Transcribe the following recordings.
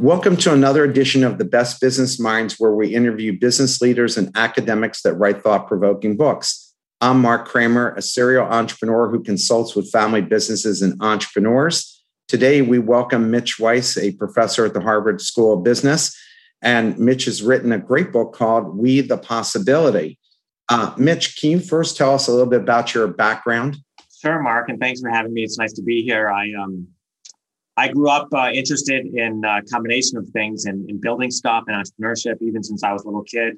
Welcome to another edition of the Best Business Minds, where we interview business leaders and academics that write thought provoking books. I'm Mark Kramer, a serial entrepreneur who consults with family businesses and entrepreneurs. Today, we welcome Mitch Weiss, a professor at the Harvard School of Business. And Mitch has written a great book called We the Possibility. Uh, Mitch, can you first tell us a little bit about your background? Sure, Mark, and thanks for having me. It's nice to be here. I um, I grew up uh, interested in a uh, combination of things in, in building stuff and entrepreneurship, even since I was a little kid,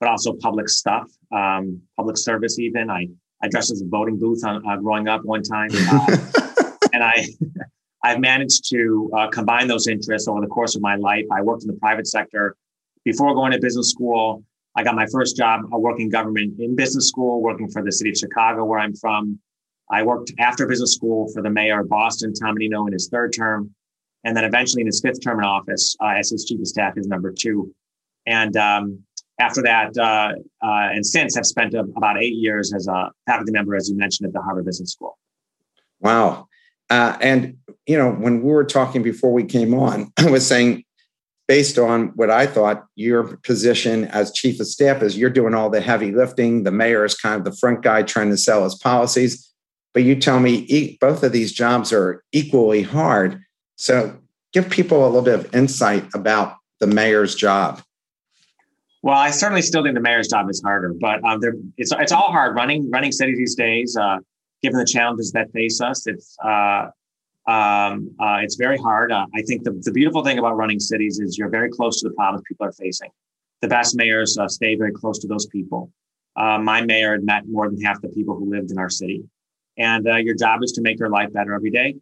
but also public stuff, um, public service. Even I I dressed as a voting booth on, uh, growing up one time, uh, and I I've managed to uh, combine those interests over the course of my life. I worked in the private sector before going to business school. I got my first job uh, working government in business school, working for the city of Chicago, where I'm from. I worked after business school for the mayor of Boston, Tom Menino, in his third term, and then eventually in his fifth term in office uh, as his chief of staff, his number two. And um, after that, uh, uh, and since, I've spent about eight years as a faculty member, as you mentioned, at the Harvard Business School. Wow. Uh, and, you know, when we were talking before we came on, I was saying, based on what I thought your position as chief of staff is, you're doing all the heavy lifting. The mayor is kind of the front guy trying to sell his policies but you tell me both of these jobs are equally hard. So give people a little bit of insight about the mayor's job. Well, I certainly still think the mayor's job is harder, but um, it's it's all hard running running cities these days. Uh, given the challenges that face us, it's uh, um, uh, it's very hard. Uh, I think the, the beautiful thing about running cities is you're very close to the problems people are facing. The best mayors uh, stay very close to those people. Uh, my mayor had met more than half the people who lived in our city and uh, your job is to make your life better every day.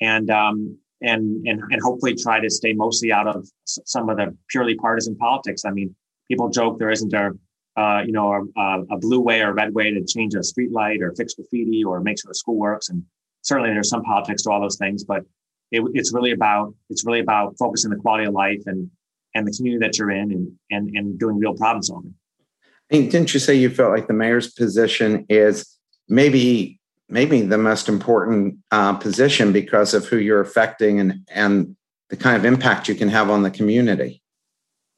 And um, and and and hopefully try to stay mostly out of some of the purely partisan politics. I mean people joke there isn't a uh, you know a, a, blue way or red way to change a street light or fix graffiti or make sure the school works. And certainly there's some politics to all those things but it, it's really about it's really about focusing the quality of life and and the community that you're in and and, and doing real problem solving. I mean, didn't you say you felt like the mayor's position is maybe maybe the most important uh, position because of who you're affecting and and the kind of impact you can have on the community.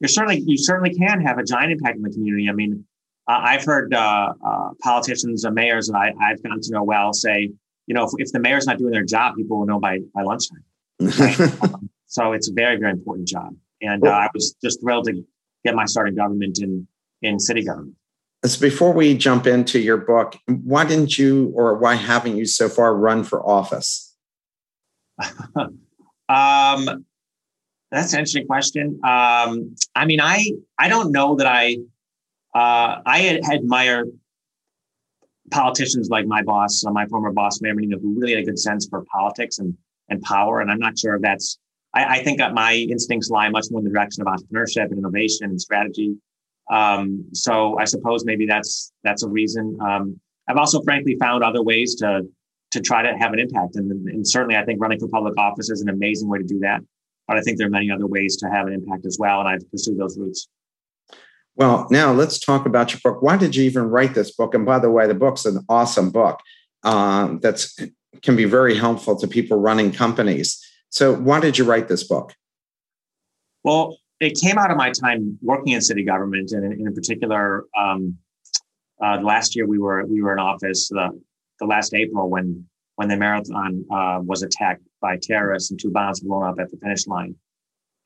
You certainly you certainly can have a giant impact in the community. I mean, uh, I've heard uh, uh politicians and mayors that I, have gotten to know well say, you know, if, if, the mayor's not doing their job, people will know by by lunchtime. Right? um, so it's a very very important job, and uh, I was just thrilled to get my start in government in in city government. So before we jump into your book, why didn't you or why haven't you so far run for office? um, that's an interesting question. Um, I mean, I I don't know that I uh, I admire politicians like my boss, uh, my former boss, Mayor Menino, who really had a good sense for politics and and power. And I'm not sure if that's. I, I think that my instincts lie much more in the direction of entrepreneurship and innovation and strategy um, so I suppose maybe that's that's a reason. Um, I've also frankly found other ways to to try to have an impact, and, and certainly I think running for public office is an amazing way to do that. But I think there are many other ways to have an impact as well, and I've pursued those routes. Well, now let's talk about your book. Why did you even write this book? And by the way, the book's an awesome book um, that's can be very helpful to people running companies. So, why did you write this book? Well, it came out of my time working in city government, and in, in particular, um, uh, last year we were we were in office the, the last April when when the marathon uh, was attacked by terrorists and two bombs blown up at the finish line,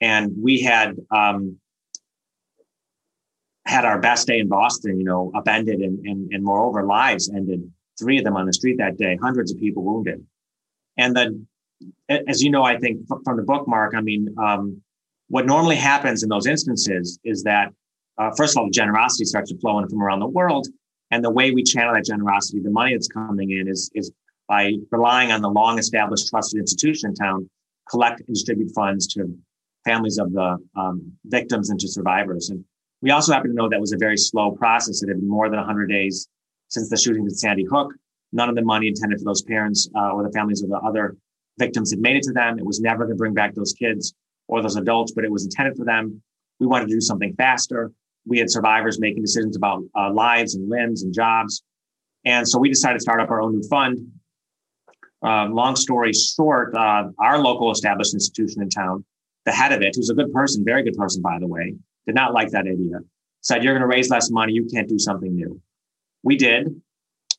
and we had um, had our best day in Boston, you know, upended, and, and and moreover, lives ended. Three of them on the street that day, hundreds of people wounded, and the as you know, I think from the bookmark, I mean. Um, what normally happens in those instances is that, uh, first of all, the generosity starts to flow in from around the world. And the way we channel that generosity, the money that's coming in, is, is by relying on the long established trusted institution in town, collect and distribute funds to families of the um, victims and to survivors. And We also happen to know that was a very slow process. It had been more than 100 days since the shooting at Sandy Hook. None of the money intended for those parents uh, or the families of the other victims had made it to them. It was never going to bring back those kids or those adults, but it was intended for them. We wanted to do something faster. We had survivors making decisions about uh, lives and limbs and jobs. And so we decided to start up our own new fund. Uh, long story short, uh, our local established institution in town, the head of it, who's a good person, very good person, by the way, did not like that idea. Said, You're going to raise less money. You can't do something new. We did.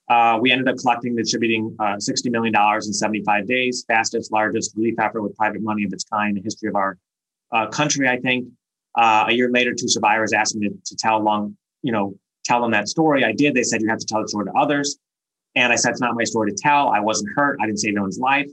Uh, we ended up collecting, and distributing uh, $60 million in 75 days, fastest, largest relief effort with private money of its kind in the history of our uh, country, I think. Uh, a year later, two survivors asked me to, to tell long, you know, tell them that story. I did. They said, you have to tell the story to others. And I said, it's not my story to tell. I wasn't hurt. I didn't save anyone's life.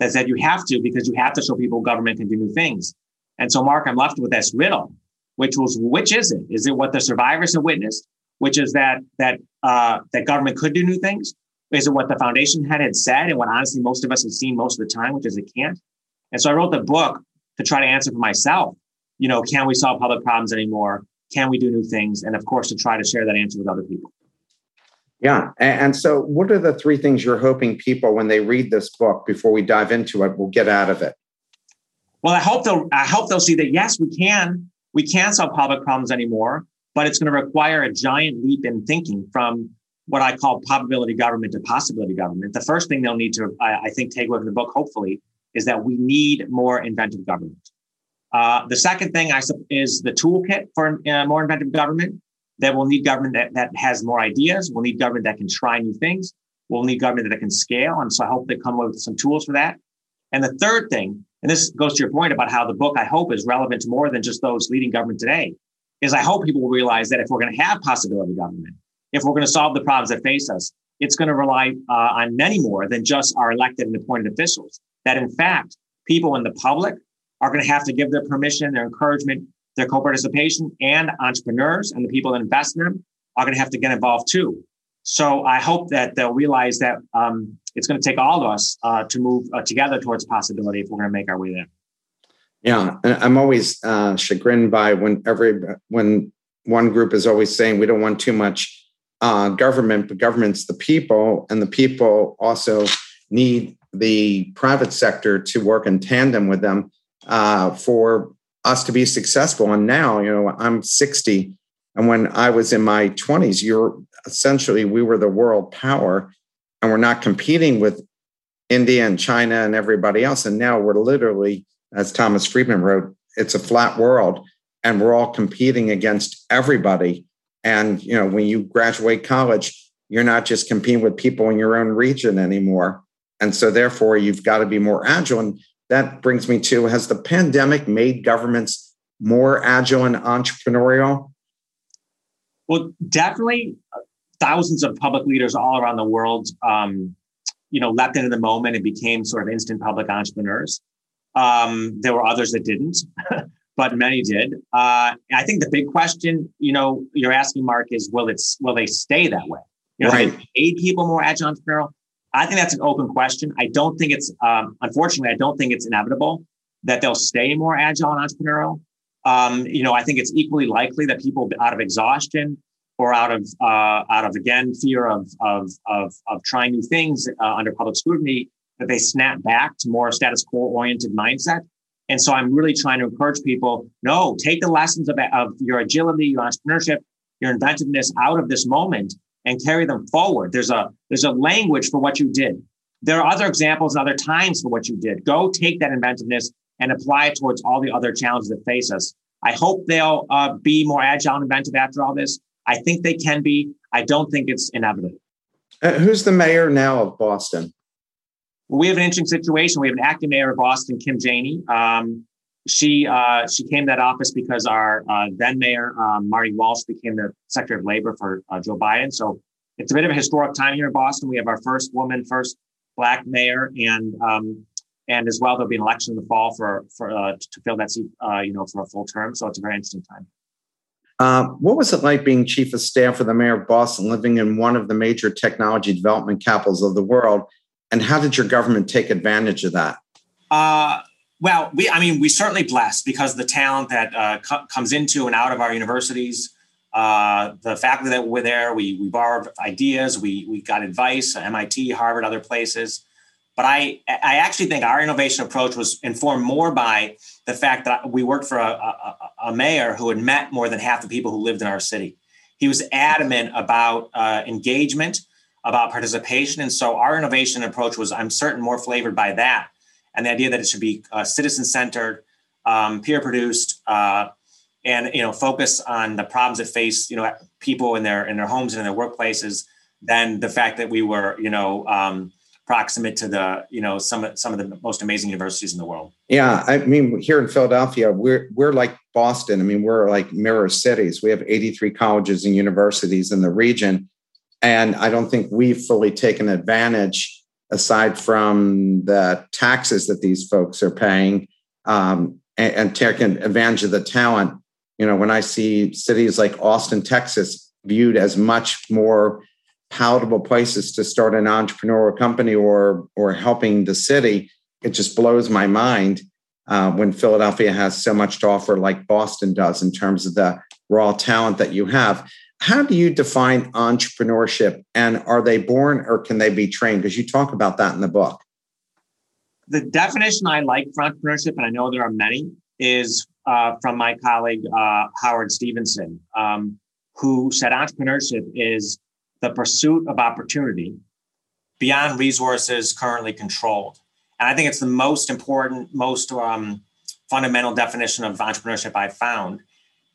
They said, you have to, because you have to show people government can do new things. And so, Mark, I'm left with this riddle, which was, which is it? Is it what the survivors have witnessed? Which is that that uh, that government could do new things. Is it what the foundation head had said, and what honestly most of us have seen most of the time, which is it can't. And so I wrote the book to try to answer for myself. You know, can we solve public problems anymore? Can we do new things? And of course, to try to share that answer with other people. Yeah. And so, what are the three things you're hoping people, when they read this book, before we dive into it, will get out of it? Well, I hope they'll. I hope they'll see that yes, we can. We can solve public problems anymore but it's going to require a giant leap in thinking from what I call probability government to possibility government. The first thing they'll need to, I, I think, take away from the book, hopefully, is that we need more inventive government. Uh, the second thing I is the toolkit for uh, more inventive government. That we'll need government that, that has more ideas. We'll need government that can try new things. We'll need government that can scale. And so I hope they come up with some tools for that. And the third thing, and this goes to your point about how the book, I hope, is relevant to more than just those leading government today, is I hope people will realize that if we're going to have possibility government, if we're going to solve the problems that face us, it's going to rely uh, on many more than just our elected and appointed officials. That in fact, people in the public are going to have to give their permission, their encouragement, their co-participation, and entrepreneurs and the people that invest in them are going to have to get involved too. So I hope that they'll realize that um, it's going to take all of us uh, to move uh, together towards possibility if we're going to make our way there. Yeah, I'm always uh, chagrined by when every when one group is always saying we don't want too much uh, government, but government's the people, and the people also need the private sector to work in tandem with them uh, for us to be successful. And now, you know, I'm 60, and when I was in my 20s, you're essentially we were the world power, and we're not competing with India and China and everybody else. And now we're literally as Thomas Friedman wrote, it's a flat world and we're all competing against everybody. And, you know, when you graduate college, you're not just competing with people in your own region anymore. And so therefore you've got to be more agile. And that brings me to has the pandemic made governments more agile and entrepreneurial? Well, definitely uh, thousands of public leaders all around the world, um, you know, leapt into the moment and became sort of instant public entrepreneurs. Um, there were others that didn't, but many did. Uh, I think the big question, you know, you're asking, Mark, is will it will they stay that way? You know, right. aid people more agile entrepreneurial. I think that's an open question. I don't think it's, um, unfortunately, I don't think it's inevitable that they'll stay more agile and entrepreneurial. Um, you know, I think it's equally likely that people out of exhaustion or out of uh, out of again fear of of of, of trying new things uh, under public scrutiny that they snap back to more status quo oriented mindset. And so I'm really trying to encourage people, no, take the lessons of, of your agility, your entrepreneurship, your inventiveness out of this moment and carry them forward. There's a there's a language for what you did. There are other examples and other times for what you did. Go take that inventiveness and apply it towards all the other challenges that face us. I hope they'll uh, be more agile and inventive after all this. I think they can be. I don't think it's inevitable. Uh, who's the mayor now of Boston? We have an interesting situation. We have an acting mayor of Boston, Kim Janey. Um, she uh, she came to that office because our uh, then mayor um, Marty Walsh became the Secretary of Labor for uh, Joe Biden. So it's a bit of a historic time here in Boston. We have our first woman, first black mayor, and um, and as well there'll be an election in the fall for for uh, to fill that seat, uh, you know, for a full term. So it's a very interesting time. Uh, what was it like being chief of staff for the mayor of Boston, living in one of the major technology development capitals of the world? And how did your government take advantage of that? Uh, Well, we, I mean, we certainly blessed because the talent that uh, co- comes into and out of our universities, uh, the faculty that were there, we, we borrowed ideas, we, we got advice, MIT, Harvard, other places. But I, I actually think our innovation approach was informed more by the fact that we worked for a, a, a mayor who had met more than half the people who lived in our city. He was adamant about uh, engagement, about participation. And so our innovation approach was, I'm certain, more flavored by that. And the idea that it should be uh, citizen centered, um, peer produced, uh, and you know, focus on the problems that face you know people in their in their homes and in their workplaces. Than the fact that we were you know um, proximate to the you know some some of the most amazing universities in the world. Yeah, I mean here in Philadelphia, we're we're like Boston. I mean, we're like mirror cities. We have 83 colleges and universities in the region, and I don't think we've fully taken advantage, aside from the taxes that these folks are paying, um, and, and taking advantage of the talent. You know, when I see cities like Austin, Texas, viewed as much more palatable places to start an entrepreneurial company or or helping the city it just blows my mind uh, when philadelphia has so much to offer like boston does in terms of the raw talent that you have how do you define entrepreneurship and are they born or can they be trained because you talk about that in the book the definition i like for entrepreneurship and i know there are many is uh, from my colleague uh, howard stevenson um, who said entrepreneurship is the pursuit of opportunity beyond resources currently controlled. And I think it's the most important, most um, fundamental definition of entrepreneurship I've found.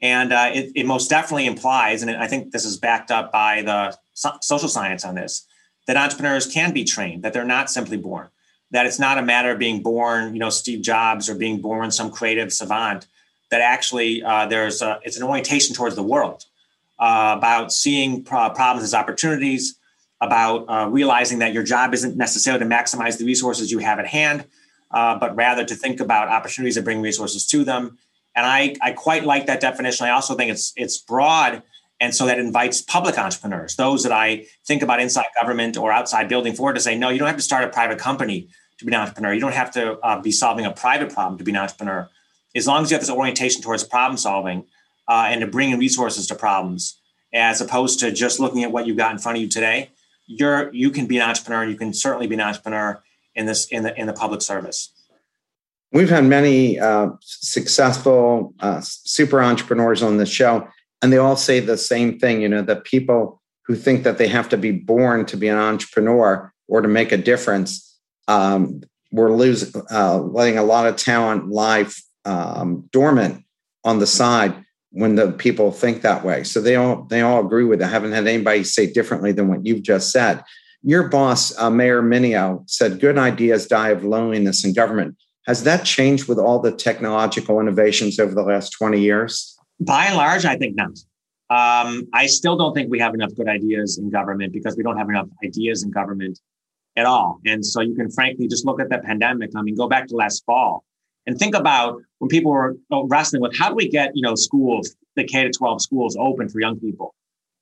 And uh, it, it, most definitely implies, and I think this is backed up by the so- social science on this, that entrepreneurs can be trained, that they're not simply born, that it's not a matter of being born, you know, Steve Jobs or being born some creative savant, that actually uh, there's a, it's an orientation towards the world uh, about seeing pro- problems as opportunities, about uh, realizing that your job isn't necessarily to maximize the resources you have at hand, uh, but rather to think about opportunities that bring resources to them. And I, I quite like that definition. I also think it's it's broad, and so that invites public entrepreneurs, those that I think about inside government or outside building forward, to say, no, you don't have to start a private company to be an entrepreneur. You don't have to uh, be solving a private problem to be an entrepreneur. As long as you have this orientation towards problem solving, uh, and to bringing resources to problems as opposed to just looking at what you've got in front of you today you're you can be an entrepreneur you can certainly be an entrepreneur in this in the in the public service we've had many uh, successful uh, super entrepreneurs on the show and they all say the same thing you know that people who think that they have to be born to be an entrepreneur or to make a difference um, we're losing uh, letting a lot of talent lie um, dormant on the side when the people think that way. So they all they all agree with it. I haven't had anybody say differently than what you've just said. Your boss, uh, Mayor Menino, said good ideas die of loneliness in government. Has that changed with all the technological innovations over the last 20 years? By and large, I think not. Um, I still don't think we have enough good ideas in government because we don't have enough ideas in government at all. And so you can frankly just look at the pandemic. I mean, go back to last fall and think about when people were uh, wrestling with how do we get you know schools the K to 12 schools open for young people,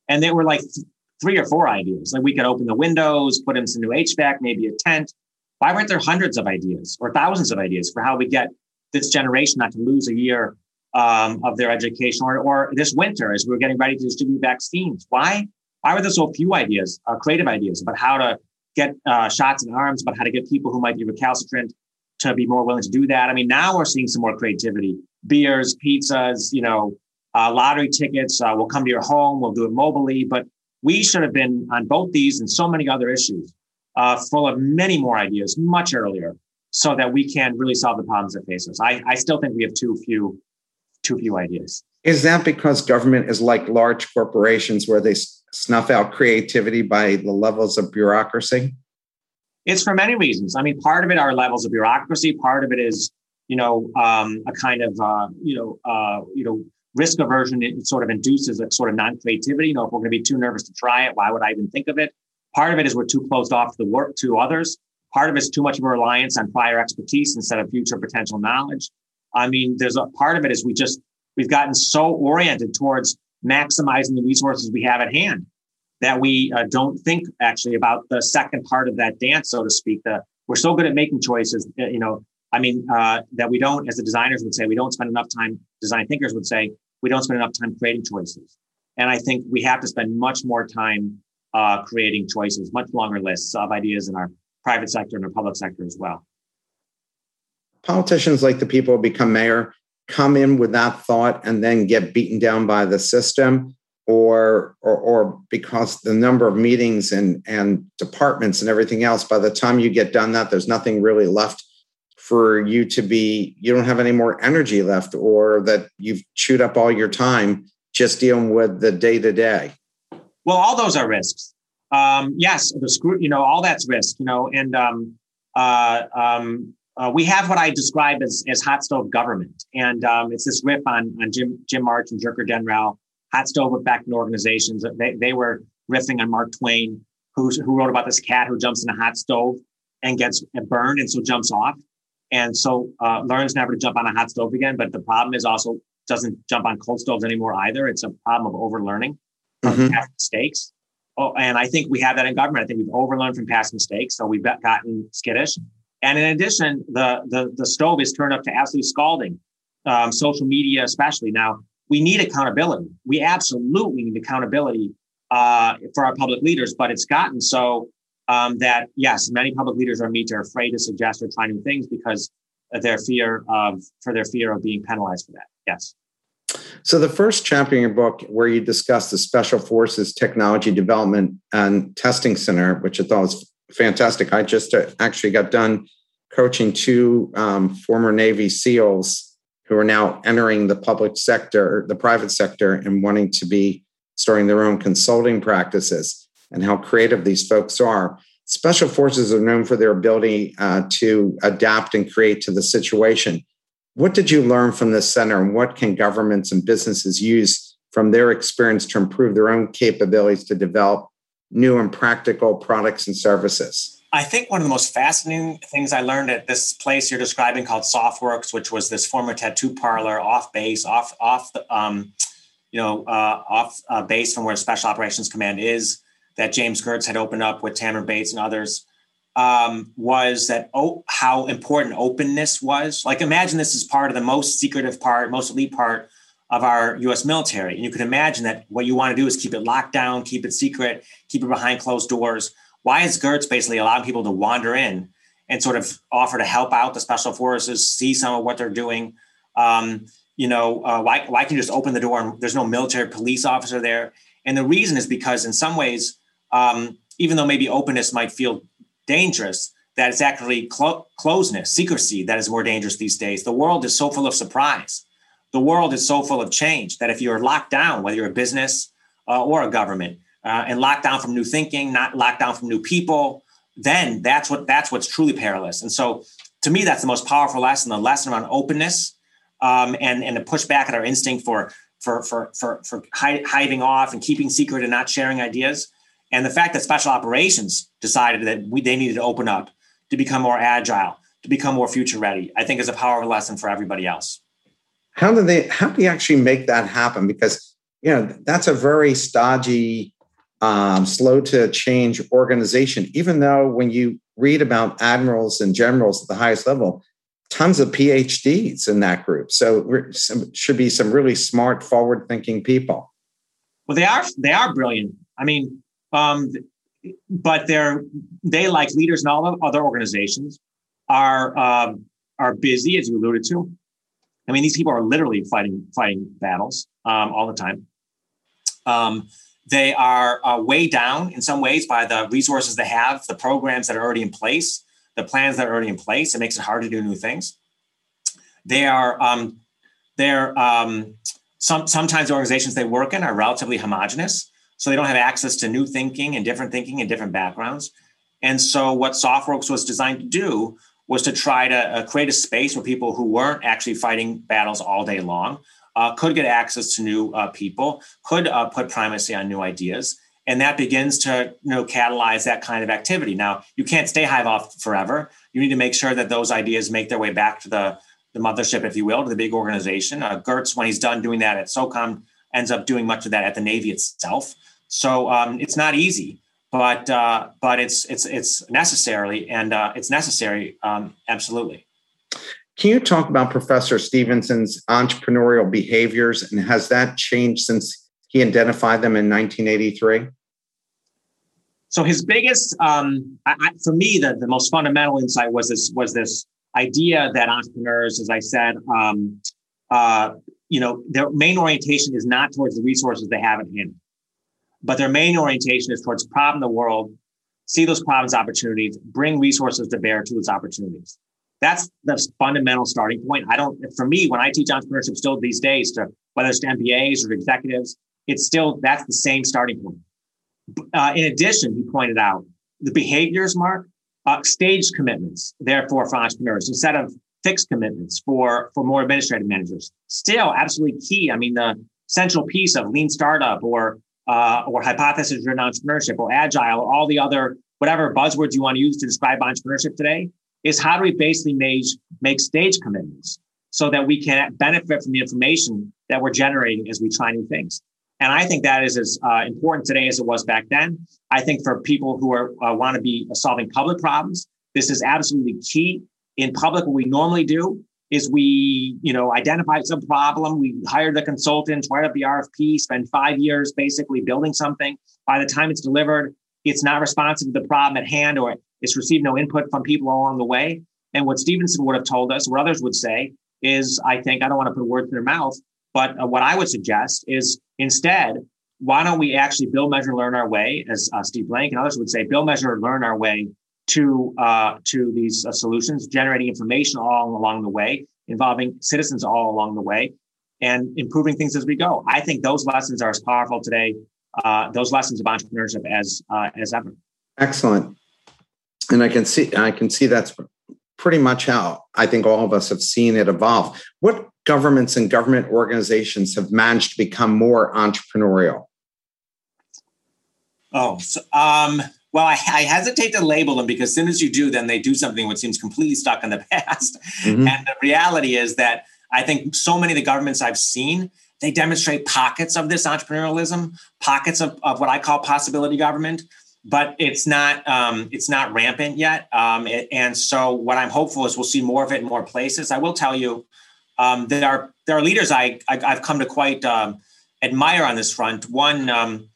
and they were like th- three or four ideas. Like we could open the windows, put in some new HVAC, maybe a tent. Why weren't there hundreds of ideas or thousands of ideas for how we get this generation not to lose a year um, of their education or, or this winter as we are getting ready to distribute vaccines? Why? Why were there so few ideas, uh, creative ideas about how to get uh, shots in arms, about how to get people who might be recalcitrant to be more willing to do that. I mean, now we're seeing some more creativity. Beers, pizzas, you know, uh, lottery tickets. Uh, we'll come to your home. We'll do it mobily. But we should have been on both these and so many other issues, uh, full of many more ideas much earlier, so that we can really solve the problems that face us. I, I still think we have too few, too few ideas. Is that because government is like large corporations where they snuff out creativity by the levels of bureaucracy? It's for many reasons. I mean, part of it are levels of bureaucracy. Part of it is, you know, um, a kind of, uh, you know, uh, you know, risk aversion. It sort of induces a sort of non-creativity. You know, if we're going to be too nervous to try it, why would I even think of it? Part of it is we're too closed off to the work to others. Part of it is too much of a reliance on prior expertise instead of future potential knowledge. I mean, there's a part of it is we just we've gotten so oriented towards maximizing the resources we have at hand that we uh, don't think actually about the second part of that dance, so to speak. The, we're so good at making choices, uh, you know, I mean, uh, that we don't, as the designers would say, we don't spend enough time, design thinkers would say, we don't spend enough time creating choices. And I think we have to spend much more time uh, creating choices, much longer lists of ideas in our private sector and our public sector as well. Politicians, like the people who become mayor, come in with that thought and then get beaten down by the system or, or or because the number of meetings and and departments and everything else by the time you get done that there's nothing really left for you to be you don't have any more energy left or that you've chewed up all your time just dealing with the day to day well all those are risks um, yes the screw you know all that's risk you know and um, uh, um, uh, we have what I describe as, as hot stove government. And um, it's this riff on, on Jim, Jim March and Jerker Denrell, hot stove effect in organizations. They, they were riffing on Mark Twain, who, who wrote about this cat who jumps in a hot stove and gets burned and so jumps off. And so uh, learns never to jump on a hot stove again. But the problem is also doesn't jump on cold stoves anymore either. It's a problem of overlearning mm-hmm. past mistakes. Oh, and I think we have that in government. I think we've overlearned from past mistakes. So we've gotten skittish. And in addition, the, the, the stove is turned up to absolute scalding, um, social media especially. Now, we need accountability. We absolutely need accountability uh, for our public leaders, but it's gotten so um, that, yes, many public leaders are meet are afraid to suggest or try new things because of their fear of, for their fear of being penalized for that. Yes. So the first chapter in your book, where you discuss the Special Forces Technology Development and Testing Center, which I thought was fantastic. I just uh, actually got done coaching two um, former Navy SEALs who are now entering the public sector, the private sector, and wanting to be starting their own consulting practices and how creative these folks are. Special forces are known for their ability uh, to adapt and create to the situation. What did you learn from this center, and what can governments and businesses use from their experience to improve their own capabilities to develop new and practical products and services? I think one of the most fascinating things I learned at this place you're describing called SOFWERX, which was this former tattoo parlor off base, off off the um, you know uh, off uh, base from where Special Operations Command is, that James Geurts had opened up with Tamara Bates and others, um, was that oh how important openness was. Like imagine this is part of the most secretive part, most elite part of our US military. And you can imagine that what you want to do is keep it locked down, keep it secret, keep it behind closed doors. Why is Geurts basically allowing people to wander in and sort of offer to help out the special forces, see some of what they're doing? Um, you know, uh, why, why can you just open the door and there's no military police officer there? And the reason is because in some ways, um, even though maybe openness might feel dangerous, that it's actually clo- closeness, secrecy that is more dangerous these days. The world is so full of surprise the world is so full of change that if you're locked down, whether you're a business uh, or a government, uh, and locked down from new thinking, not locked down from new people, then that's what that's what's truly perilous. And so, to me, that's the most powerful lesson: the lesson around openness um, and and to push back at our instinct for for for for for hiding off and keeping secret and not sharing ideas. And the fact that special operations decided that we, they needed to open up to become more agile, to become more future ready, I think is a powerful lesson for everybody else. How do they how do you actually make that happen? Because you know that's a very stodgy um, slow to change organization. Even though when you read about admirals and generals at the highest level tons of phds in that group. So some, should be some really smart forward thinking people. Well they are they are brilliant. I mean um, but they're they like leaders in all other organizations are um, are busy as you alluded to I mean, these people are literally fighting fighting battles um, all the time. Um, they are uh, weighed down in some ways by the resources they have, the programs that are already in place, the plans that are already in place. It makes it hard to do new things. They are um, they're um, some sometimes the organizations they work in are relatively homogenous, so they don't have access to new thinking and different thinking and different backgrounds. And so, what SOFWERX was designed to do was to try to uh, create a space where people who weren't actually fighting battles all day long uh, could get access to new uh, people, could uh, put primacy on new ideas. And that begins to you know, catalyze that kind of activity. Now, you can't stay hive off forever. You need to make sure that those ideas make their way back to the, the mothership, if you will, to the big organization. Uh, Geurts, when he's done doing that at SOCOM, ends up doing much of that at the Navy itself. So um, it's not easy but uh, but it's it's it's necessarily and uh, it's necessary um, absolutely. Can you talk about Professor Stevenson's entrepreneurial behaviors and has that changed since he identified them in 1983? So his biggest, um, I, I, for me, the, the most fundamental insight was this was this idea that entrepreneurs, as I said, um, uh, you know, their main orientation is not towards the resources they have at hand, but their main orientation is towards problem the world, see those problems opportunities, bring resources to bear to those opportunities. That's the fundamental starting point. I don't, for me, when I teach entrepreneurship still these days, to whether it's to MBAs or executives, it's still that's the same starting point. Uh, in addition, he pointed out the behaviors, Mark, uh, staged commitments, therefore, for entrepreneurs instead of fixed commitments for, for more administrative managers. Still, absolutely key. I mean, the central piece of lean startup or uh, or hypothesis driven entrepreneurship or agile or all the other whatever buzzwords you want to use to describe entrepreneurship today is how do we basically make, make stage commitments so that we can benefit from the information that we're generating as we try new things. And I think that is as uh, important today as it was back then. I think for people who are uh, want to be solving public problems, this is absolutely key. In public, what we normally do is we, you know, identify some problem, we hire the consultants, write up the RFP, spend five years basically building something. By the time it's delivered, it's not responsive to the problem at hand, or it's received no input from people along the way. And what Stevenson would have told us, what others would say, is I think I don't want to put words in their mouth, but uh, what I would suggest is instead, why don't we actually build, measure, learn our way, as uh, Steve Blank and others would say, build, measure, learn our way to uh, to these uh, solutions, generating information all along the way, involving citizens all along the way, and improving things as we go. I think those lessons are as powerful today, uh, those lessons of entrepreneurship as uh, as ever. Excellent, and I can see I can see that's pretty much how I think all of us have seen it evolve. What governments and government organizations have managed to become more entrepreneurial? Oh, so, um, well, I, I, hesitate to label them because as soon as you do, then they do something which seems completely stuck in the past. Mm-hmm. And the reality is that I think so many of the governments I've seen, they demonstrate pockets of this entrepreneurialism, pockets of, of what I call possibility government but it's not um, it's not rampant yet. Um, it, and so what I'm hopeful is we'll see more of it in more places. I will tell you um, there are there are leaders I, I have come to quite um, admire on this front. One um,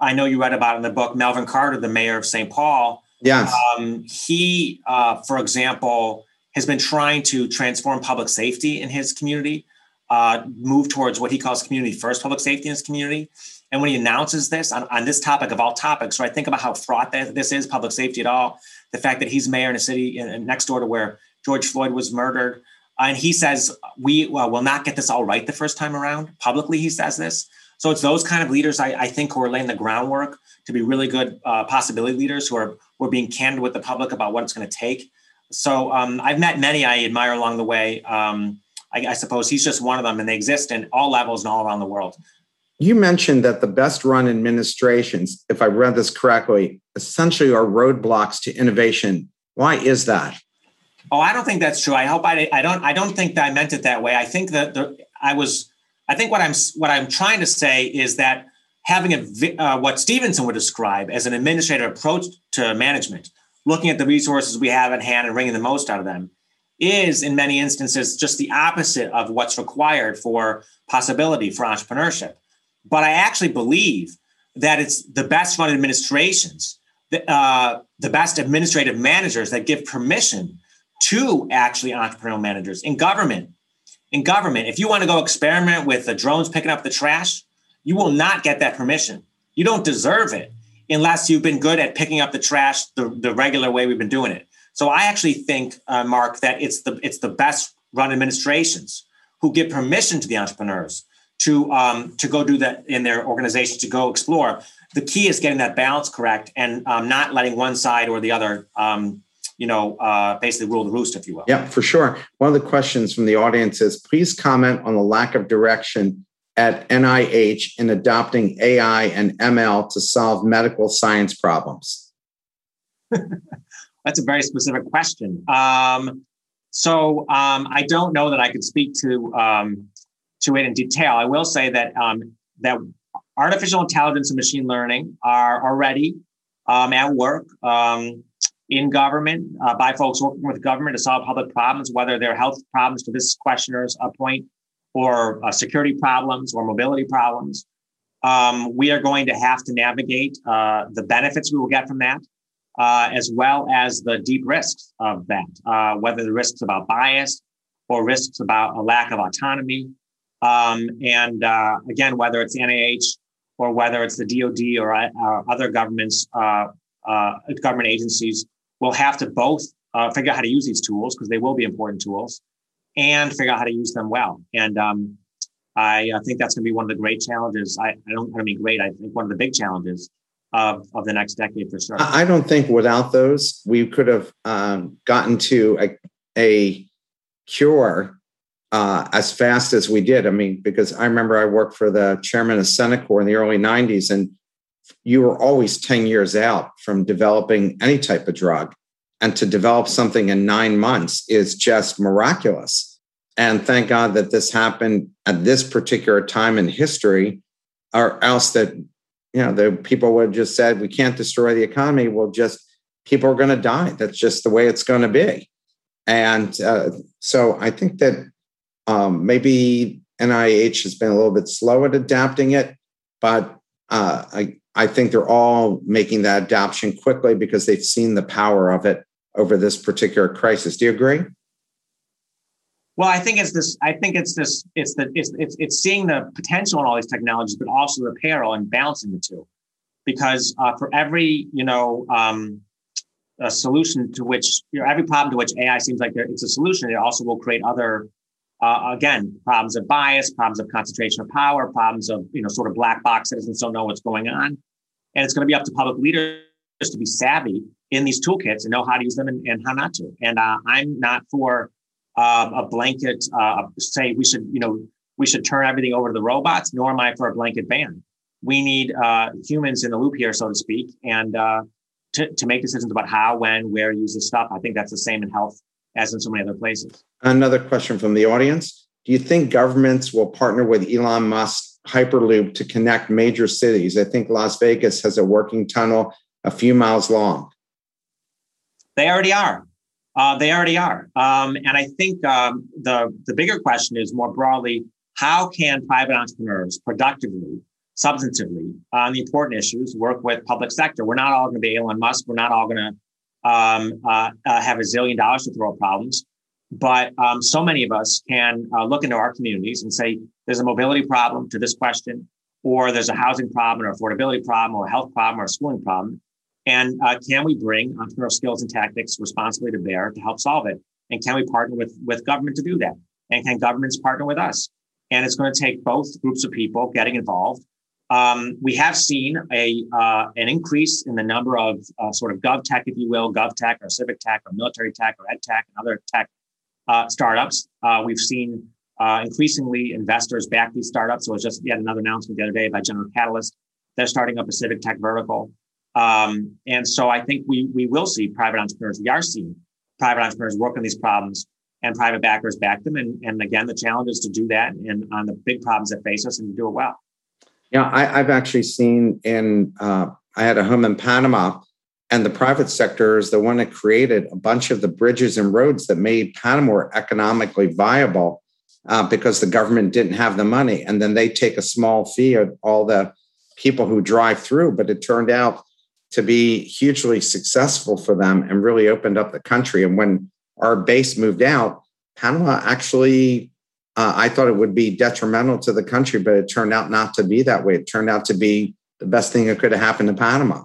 I know you read about in the book, Melvin Carter, the mayor of St. Paul. Yes. Um, he, uh, for example, has been trying to transform public safety in his community, uh, move towards what he calls community first public safety in his community. And when he announces this on, on this topic of all topics, right, think about how fraught that this is, public safety at all. The fact that he's mayor in a city in, next door to where George Floyd was murdered. And he says, we well, will not get this all right the first time around. Publicly, he says this. So it's those kind of leaders I, I think who are laying the groundwork to be really good uh, possibility leaders who are, who are being candid with the public about what it's going to take. So um, I've met many I admire along the way. Um, I, I, suppose he's just one of them, and they exist in all levels and all around the world. You mentioned that the best run administrations, if I read this correctly, essentially are roadblocks to innovation. Why is that? Oh, I don't think that's true. I hope I, I don't I don't think that I meant it that way. I think that the, I was I think what I'm what I'm trying to say is that having a uh, what Stevenson would describe as an administrative approach to management, looking at the resources we have at hand and wringing the most out of them, is in many instances just the opposite of what's required for possibility for entrepreneurship. But I actually believe that it's the best run administrations, uh, the best administrative managers that give permission to actually entrepreneurial managers in government. In government, if you want to go experiment with the drones picking up the trash, you will not get that permission. You don't deserve it unless you've been good at picking up the trash the, the regular way we've been doing it. So I actually think, uh, Mark, that it's the it's the best run administrations who give permission to the entrepreneurs to um, to go do that in their organization to go explore. The key is getting that balance correct and um, not letting one side or the other, um, you know, uh, basically rule the roost, if you will. Yeah, for sure. One of the questions from the audience is: Please comment on the lack of direction at NIH in adopting AI and ML to solve medical science problems. That's a very specific question. Um, so um, I don't know that I could speak to um, to it in detail. I will say that um, that artificial intelligence and machine learning are already um, at work. In government uh, by folks working with government to solve public problems, whether they're health problems to this questioner's uh, point, or uh, security problems or mobility problems. Um, we are going to have to navigate uh, the benefits we will get from that, uh, as well as the deep risks of that, uh, whether the risks about bias or risks about a lack of autonomy. Um, and again, whether it's NIH or whether it's the DoD or other governments, government agencies we'll have to both uh, figure out how to use these tools because they will be important tools and figure out how to use them well. And um, I, I, think that's going to be one of the great challenges. I, I don't I mean great. I think one of the big challenges of, of the next decade for sure. I don't think without those, we could have um, gotten to a, a cure uh, as fast as we did. I mean, because I remember I worked for the chairman of Centocor in the early 90s, and you were always 10 years out from developing any type of drug. And to develop something in nine months is just miraculous. And thank God that this happened at this particular time in history, or else that, you know, the people would have just said, we can't destroy the economy. Well, just people are going to die. That's just the way it's going to be. And uh, so I think that um, maybe NIH has been a little bit slow at adapting it, but uh, I, I think they're all making that adoption quickly because they've seen the power of it over this particular crisis. Do you agree? Well, I think it's this. I think it's this. It's the. It's it's, it's seeing the potential in all these technologies, but also the peril and balancing the two. Because uh, for every you know um, a solution to which you know every problem to which AI seems like it's a solution, it also will create other uh, again, problems of bias, problems of concentration of power, problems of you know sort of black box citizens don't know what's going on, and it's going to be up to public leaders to be savvy in these toolkits and know how to use them and, and how not to. And uh, I'm not for uh, a blanket uh, say we should you know we should turn everything over to the robots, nor am I for a blanket ban. We need uh, humans in the loop here, so to speak, and to, to make decisions about how, when, where use this stuff. I think that's the same in health as in so many other places. Another question from the audience Do you think governments will partner with Elon Musk Hyperloop to connect major cities? I think Las Vegas has a working tunnel a few miles long. They already are. Uh, they already are. Um, and I think um, the, the bigger question is more broadly how can private entrepreneurs productively, substantively, on the important issues work with public sector? We're not all going to be Elon Musk. We're not all going to um, uh, uh, have a zillion dollars to throw at problems. But um, so many of us can uh, look into our communities and say, there's a mobility problem to this question, or there's a housing problem, or affordability problem, or a health problem, or a schooling problem. And uh, can we bring entrepreneurial skills and tactics responsibly to bear to help solve it? And can we partner with, with government to do that? And can governments partner with us? And it's going to take both groups of people getting involved um, we have seen a uh, an increase in the number of uh, sort of gov tech, if you will, gov tech or civic tech or military tech or ed tech and other tech uh, startups. Uh, we've seen uh, increasingly investors back these startups. So it was just yet another announcement the other day by General Catalyst. They're starting up a civic tech vertical. Um, and so I think we we will see private entrepreneurs. We are seeing private entrepreneurs work on these problems and private backers back them. And, and again, the challenge is to do that and on the big problems that face us and to do it well. Yeah, I, have actually seen in, uh, I had a home in Panama, and the private sector is the one that created a bunch of the bridges and roads that made Panama economically viable uh, because the government didn't have the money. And then they take a small fee of all the people who drive through, but it turned out to be hugely successful for them and really opened up the country. And when our base moved out, Panama actually uh, I thought it would be detrimental to the country, but it turned out not to be that way. It turned out to be the best thing that could have happened to Panama.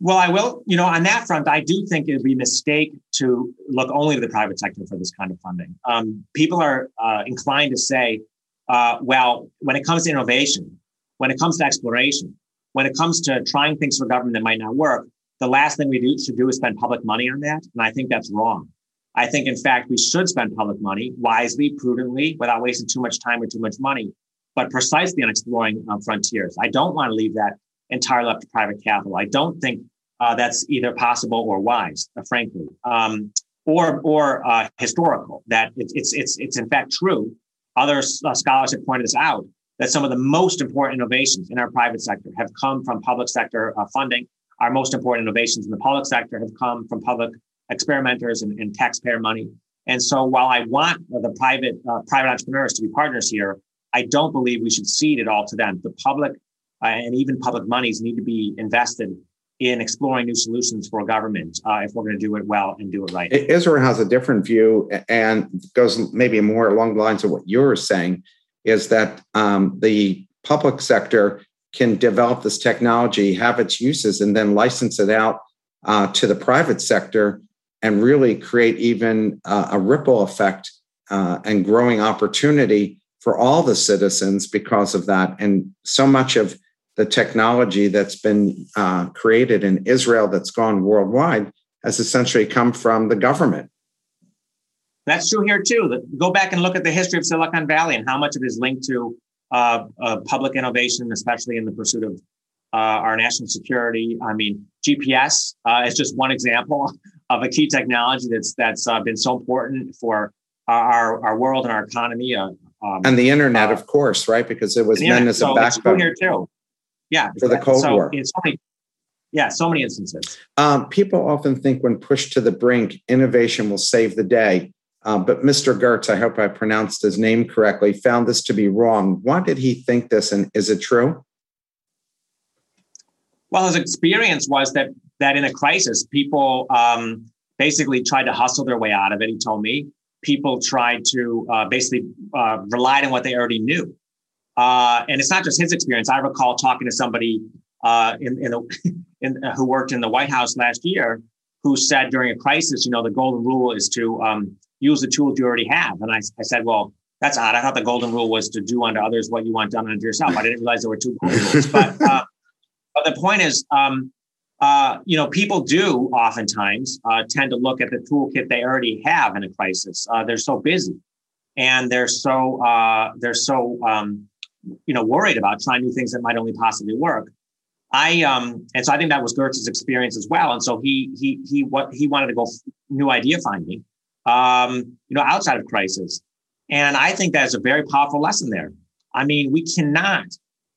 Well, I will, you know, on that front, I do think it would be a mistake to look only to the private sector for this kind of funding. Um, people are uh, inclined to say, uh, well, when it comes to innovation, when it comes to exploration, when it comes to trying things for government that might not work, the last thing we do should do is spend public money on that. And I think that's wrong. I think, in fact, we should spend public money wisely, prudently, without wasting too much time or too much money, but precisely on exploring um, frontiers. I don't want to leave that entirely up to private capital. I don't think uh, that's either possible or wise, uh, frankly, um, or or uh, historical. That it's it's it's it's in fact true. Other uh, scholars have pointed this out that some of the most important innovations in our private sector have come from public sector uh, funding our most important innovations in the public sector have come from public experimenters and, and taxpayer money. And so while I want the private uh, private entrepreneurs to be partners here, I don't believe we should cede it all to them. The public uh, and even public monies need to be invested in exploring new solutions for government uh, if we're going to do it well and do it right. Israel has a different view and goes maybe more along the lines of what you're saying is that um, the public sector can develop this technology, have its uses, and then license it out uh, to the private sector and really create even uh, a ripple effect uh, and growing opportunity for all the citizens because of that. And so much of the technology that's been uh, created in Israel that's gone worldwide has essentially come from the government. That's true here too. Go back and look at the history of Silicon Valley and how much of it is linked to uh, uh, public innovation, especially in the pursuit of uh, our national security. I mean, GPS uh, is just one example of a key technology that's that's uh, been so important for our our world and our economy. Uh, um, and the internet, of course, right? Because it was meant as a so backbone here too. Yeah, for the Cold so War. It's so many, yeah, so many instances. Um, people often think when pushed to the brink, innovation will save the day. Uh, but Mr. Geurts, I hope I pronounced his name correctly, found this to be wrong. Why did he think this, and is it true? Well, his experience was that that in a crisis, people um, basically tried to hustle their way out of it. He told me people tried to uh, basically uh, relied on what they already knew, uh, and it's not just his experience. I recall talking to somebody uh, in, in, in who worked in the White House last year who said during a crisis, you know, the golden rule is to um, use the tools you already have. And I, I said, well, that's odd. I thought the golden rule was to do unto others what you want done unto yourself. I didn't realize there were two golden rules. But, uh, but the point is, um, uh, you know, people do oftentimes uh, tend to look at the toolkit they already have in a crisis. Uh, they're so busy, and they're so uh, they're so um, you know worried about trying new things that might only possibly work. I um, and so I think that was Geurts's experience as well. And so he he he what he wanted to go new idea finding, um, you know, outside of crisis. And I think that's a very powerful lesson there. I mean, we cannot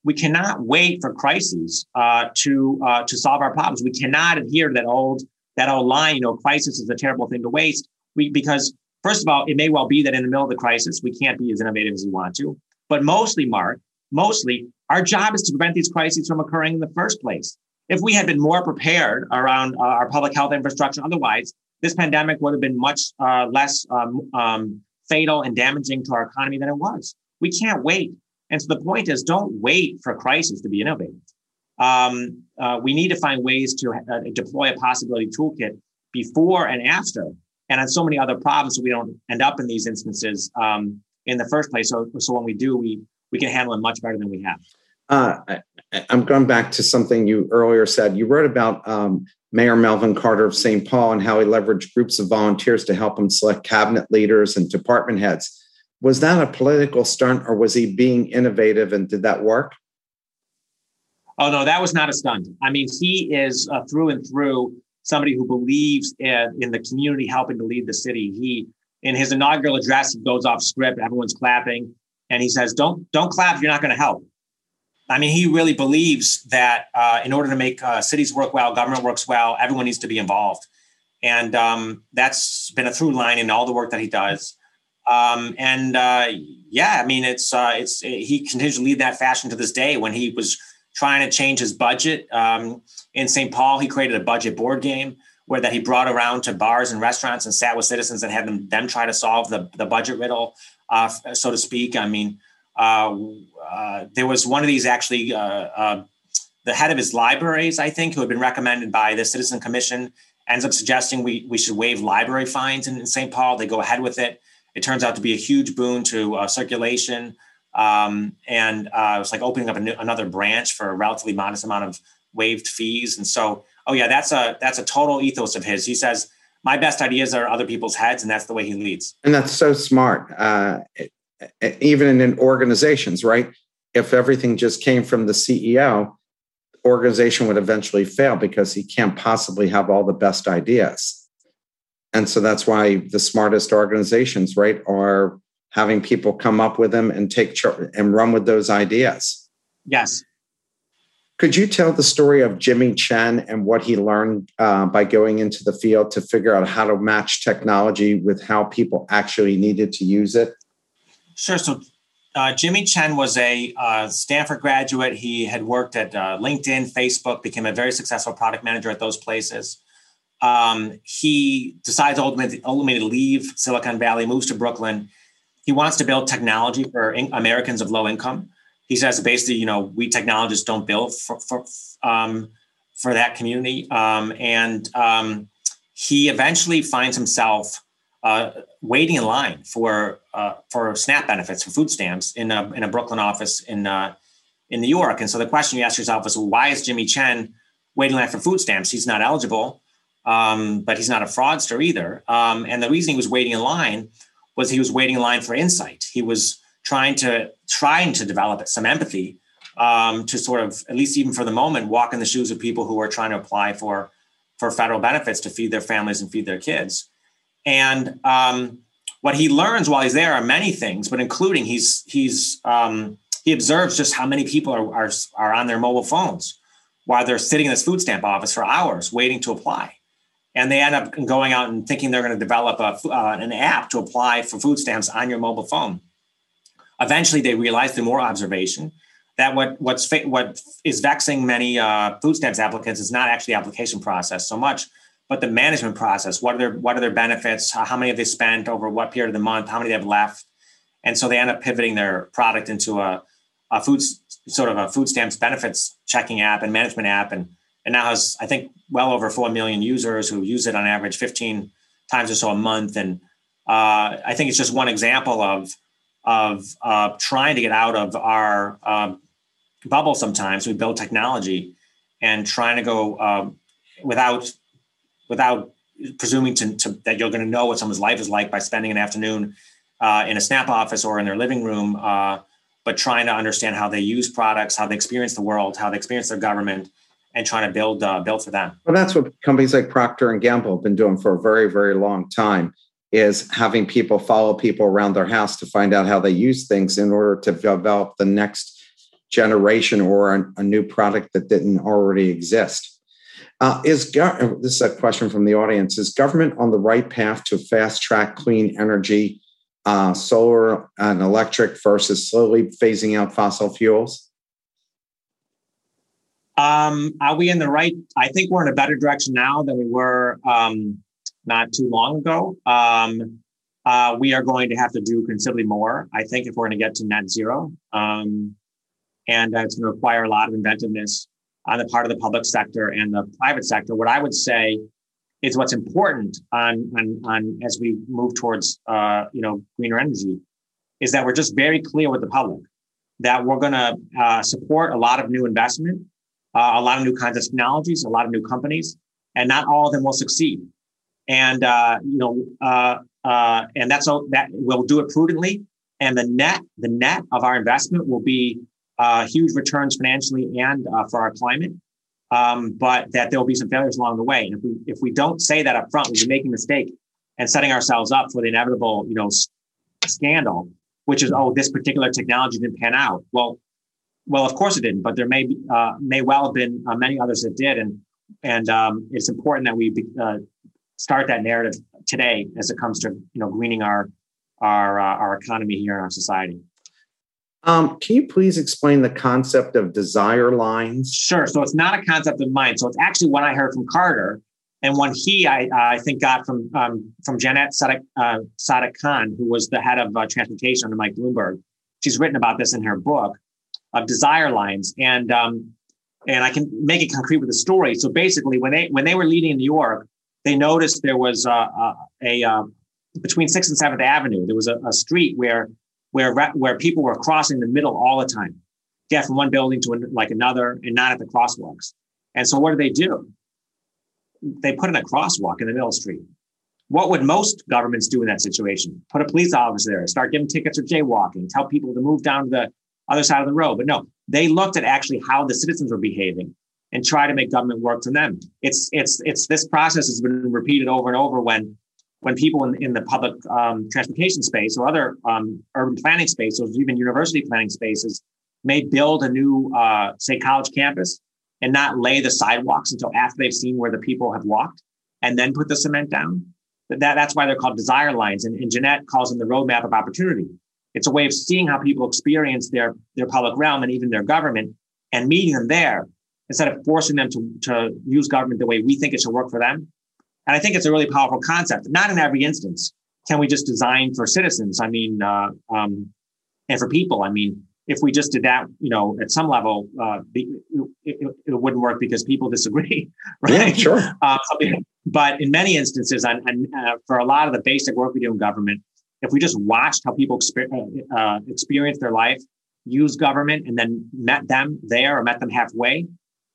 we cannot wait for crises uh, to uh, to solve our problems. We cannot adhere to that old that old line. You know, crisis is a terrible thing to waste. We because first of all, it may well be that in the middle of the crisis we can't be as innovative as we want to. But mostly, Mark, mostly our job is to prevent these crises from occurring in the first place. If we had been more prepared around uh, our public health infrastructure, otherwise, this pandemic would have been much uh, less um, um, fatal and damaging to our economy than it was. We can't wait. And so the point is, don't wait for crisis to be innovative. Um, uh, we need to find ways to uh, deploy a possibility toolkit before and after, and on so many other problems, so we don't end up in these instances um, in the first place. So, so when we do, we we can handle it much better than we have. Uh, I, am going back to something you earlier said. You wrote about um, Mayor Melvin Carter of St. Paul and how he leveraged groups of volunteers to help him select cabinet leaders and department heads. Was that a political stunt or was he being innovative and did that work? Oh, no, that was not a stunt. I mean, he is uh, through and through somebody who believes in, in the community helping to lead the city. He, in his inaugural address, he goes off script, everyone's clapping, and he says, Don't, don't clap you're not going to help. I mean, he really believes that uh, in order to make uh, cities work well, government works well, everyone needs to be involved. And um, that's been a through line in all the work that he does. Um, and uh, yeah, I mean, it's uh, it's he continues to lead that fashion to this day. When he was trying to change his budget um, in St. Paul, he created a budget board game where that he brought around to bars and restaurants and sat with citizens and had them them try to solve the the budget riddle, uh, so to speak. I mean, uh, uh, there was one of these actually, uh, the head of his libraries, I think, who had been recommended by the Citizen Commission, ends up suggesting we, we should waive library fines in, in St. Paul. They go ahead with it. It turns out to be a huge boon to uh, circulation. Um, and uh, it was like opening up new, another branch for a relatively modest amount of waived fees. And so, oh yeah, that's a that's a total ethos of his. He says, "My best ideas are other people's heads," and that's the way he leads. And that's so smart. Uh, even in organizations, right? If everything just came from the CEO, organization would eventually fail because he can't possibly have all the best ideas. And so that's why the smartest organizations, right, are having people come up with them and take and run with those ideas. Yes. Could you tell the story of Jimmy Chen and what he learned uh, by going into the field to figure out how to match technology with how people actually needed to use it? Sure. So, uh, Jimmy Chen was a uh, Stanford graduate. He had worked at uh, LinkedIn, Facebook, became a very successful product manager at those places. Um, he decides ultimately, ultimately to leave Silicon Valley, moves to Brooklyn. He wants to build technology for in- Americans of low income he says basically, you know, we technologists don't build for for, um, for that community, um, and um, he eventually finds himself uh, waiting in line for uh, for SNAP benefits for food stamps in a in a Brooklyn office in uh, in New York. And so the question you ask yourself is, well, why is Jimmy Chen waiting in line for food stamps? He's not eligible, um, but he's not a fraudster either. Um, and the reason he was waiting in line was he was waiting in line for insight. He was trying to trying to develop some empathy um, to sort of at least even for the moment walk in the shoes of people who are trying to apply for for federal benefits to feed their families and feed their kids and um, what he learns while he's there are many things but including he's he's um, he observes just how many people are, are are on their mobile phones while they're sitting in this food stamp office for hours waiting to apply and they end up going out and thinking they're going to develop a, uh, an app to apply for food stamps on your mobile phone Eventually, they realize through more observation that what what's what is vexing many uh, food stamps applicants is not actually the application process so much, but the management process. What are their what are their benefits? How many have they spent over what period of the month? How many they have left? And so they end up pivoting their product into a, a food sort of a food stamps benefits checking app and management app, and and now has I think well over four million users who use it on average 15 times or so a month. And uh, I think it's just one example of of uh, trying to get out of our uh, bubble sometimes we build technology and trying to go uh, without without presuming to, to, that you're going to know what someone's life is like by spending an afternoon uh, in a snap office or in their living room uh, but trying to understand how they use products how they experience the world how they experience their government and trying to build uh, build for them well that's what companies like procter and gamble have been doing for a very very long time is having people follow people around their house to find out how they use things in order to develop the next generation or a, a new product that didn't already exist. Uh, is go- this is a question from the audience? Is government on the right path to fast track clean energy, uh, solar and electric, versus slowly phasing out fossil fuels? Um, are we in the right? I think we're in a better direction now than we were um, not too long ago. Um, uh, we are going to have to do considerably more, I think, if we're going to get to net zero. Um, and uh, it's going to require a lot of inventiveness on the part of the public sector and the private sector. What I would say is what's important on, on, on as we move towards uh, you know greener energy is that we're just very clear with the public that we're going to uh, support a lot of new investment, uh, a lot of new kinds of technologies, a lot of new companies, and not all of them will succeed and uh, you know, uh, uh, and that's all that we'll do it prudently. And the net, the net of our investment will be uh, huge returns financially and uh, for our climate. Um, but that there will be some failures along the way. And if we if we don't say that up front, we'll be making a mistake and setting ourselves up for the inevitable, you know, scandal, which is oh, this particular technology didn't pan out. Well, well, of course it didn't, but there may be, uh, may well have been uh, many others that did, and and um, it's important that we be, uh, start that narrative today as it comes to you know greening our our uh, our economy here in our society. Um, can you please explain the concept of desire lines? Sure. So it's not a concept of mine. So it's actually what I heard from Carter, and one he I, I think got from um, from Janet Sadik, uh, Sadik Khan, who was the head of uh, transportation under Mike Bloomberg. She's written about this in her book of desire lines, and um, and I can make it concrete with a story. So basically, when they when they were leading in New York, they noticed there was a, a, a um, between Sixth and Seventh Avenue. There was a, a, street where where where people were crossing the middle all the time, get from one building to like another, and not at the crosswalks. And so, what do they do? They put in a crosswalk in the middle of the street. What would most governments do in that situation? Put a police officer there, start giving tickets for jaywalking, tell people to move down to the other side of the road. But no, they looked at actually how the citizens were behaving and try to make government work for them. It's it's it's this process has been repeated over and over when when people in, in the public um, transportation space or other um, urban planning space or even university planning spaces may build a new uh, say college campus and not lay the sidewalks until after they've seen where the people have walked and then put the cement down. That, that's why they're called desire lines. And, and Janette calls them the roadmap of opportunity. It's a way of seeing how people experience their, their public realm and even their government and meeting them there instead of forcing them to, to use government the way we think it should work for them. And I think it's a really powerful concept. Not in every instance can we just design for citizens. I mean, uh, um, and for people. I mean, if we just did that, you know, at some level, uh, it, it, it, wouldn't work because people disagree, right? Yeah, sure. Uh, but in many instances, and, and uh, for a lot of the basic work we do in government, if we just watched how people exper- uh, uh, experience their life, use government, and then met them there or met them halfway,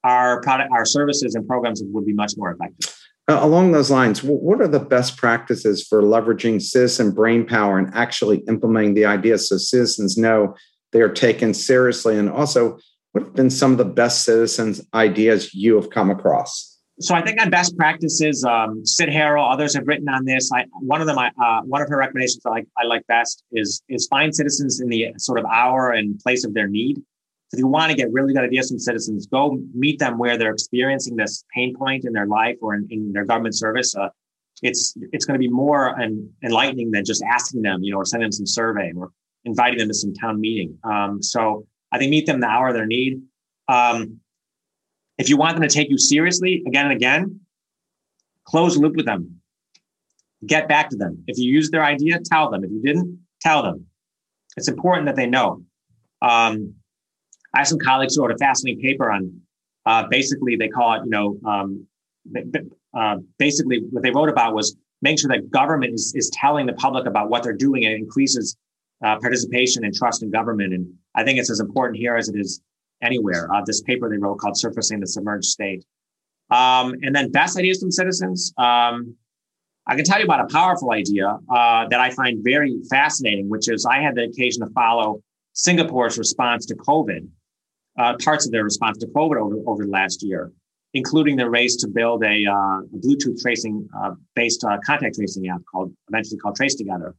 our product, our services and programs would be much more effective. Uh, along those lines, what are the best practices for leveraging citizen brain power and actually implementing the ideas so citizens know they are taken seriously? And also, what have been some of the best citizens' ideas you have come across? So I think on best practices, um, Sid Harrell, others have written on this. I, one of them, I, uh, one of her recommendations I like, I like best is is find citizens in the sort of hour and place of their need. If you want to get really good ideas from citizens, go meet them where they're experiencing this pain point in their life or in, in their government service. Uh, it's it's going to be more enlightening than just asking them, you know, or sending them some survey or inviting them to some town meeting. Um, so I think meet them the hour of their need. Um, if you want them to take you seriously again and again, close loop with them. Get back to them. If you use their idea, tell them. If you didn't, tell them. It's important that they know. Um, I have some colleagues who wrote a fascinating paper on uh, basically they call it, you know, um, uh, basically what they wrote about was making sure that government is, is telling the public about what they're doing and increases uh, participation and trust in government. And I think it's as important here as it is anywhere. Uh, this paper they wrote called Surfacing the Submerged State. Um, and then best ideas from citizens. Um, I can tell you about a powerful idea uh, that I find very fascinating, which is I had the occasion to follow Singapore's response to COVID, uh, parts of their response to COVID over, over the last year, including the race to build a, uh, Bluetooth tracing uh, based uh, contact tracing app called eventually called Trace Together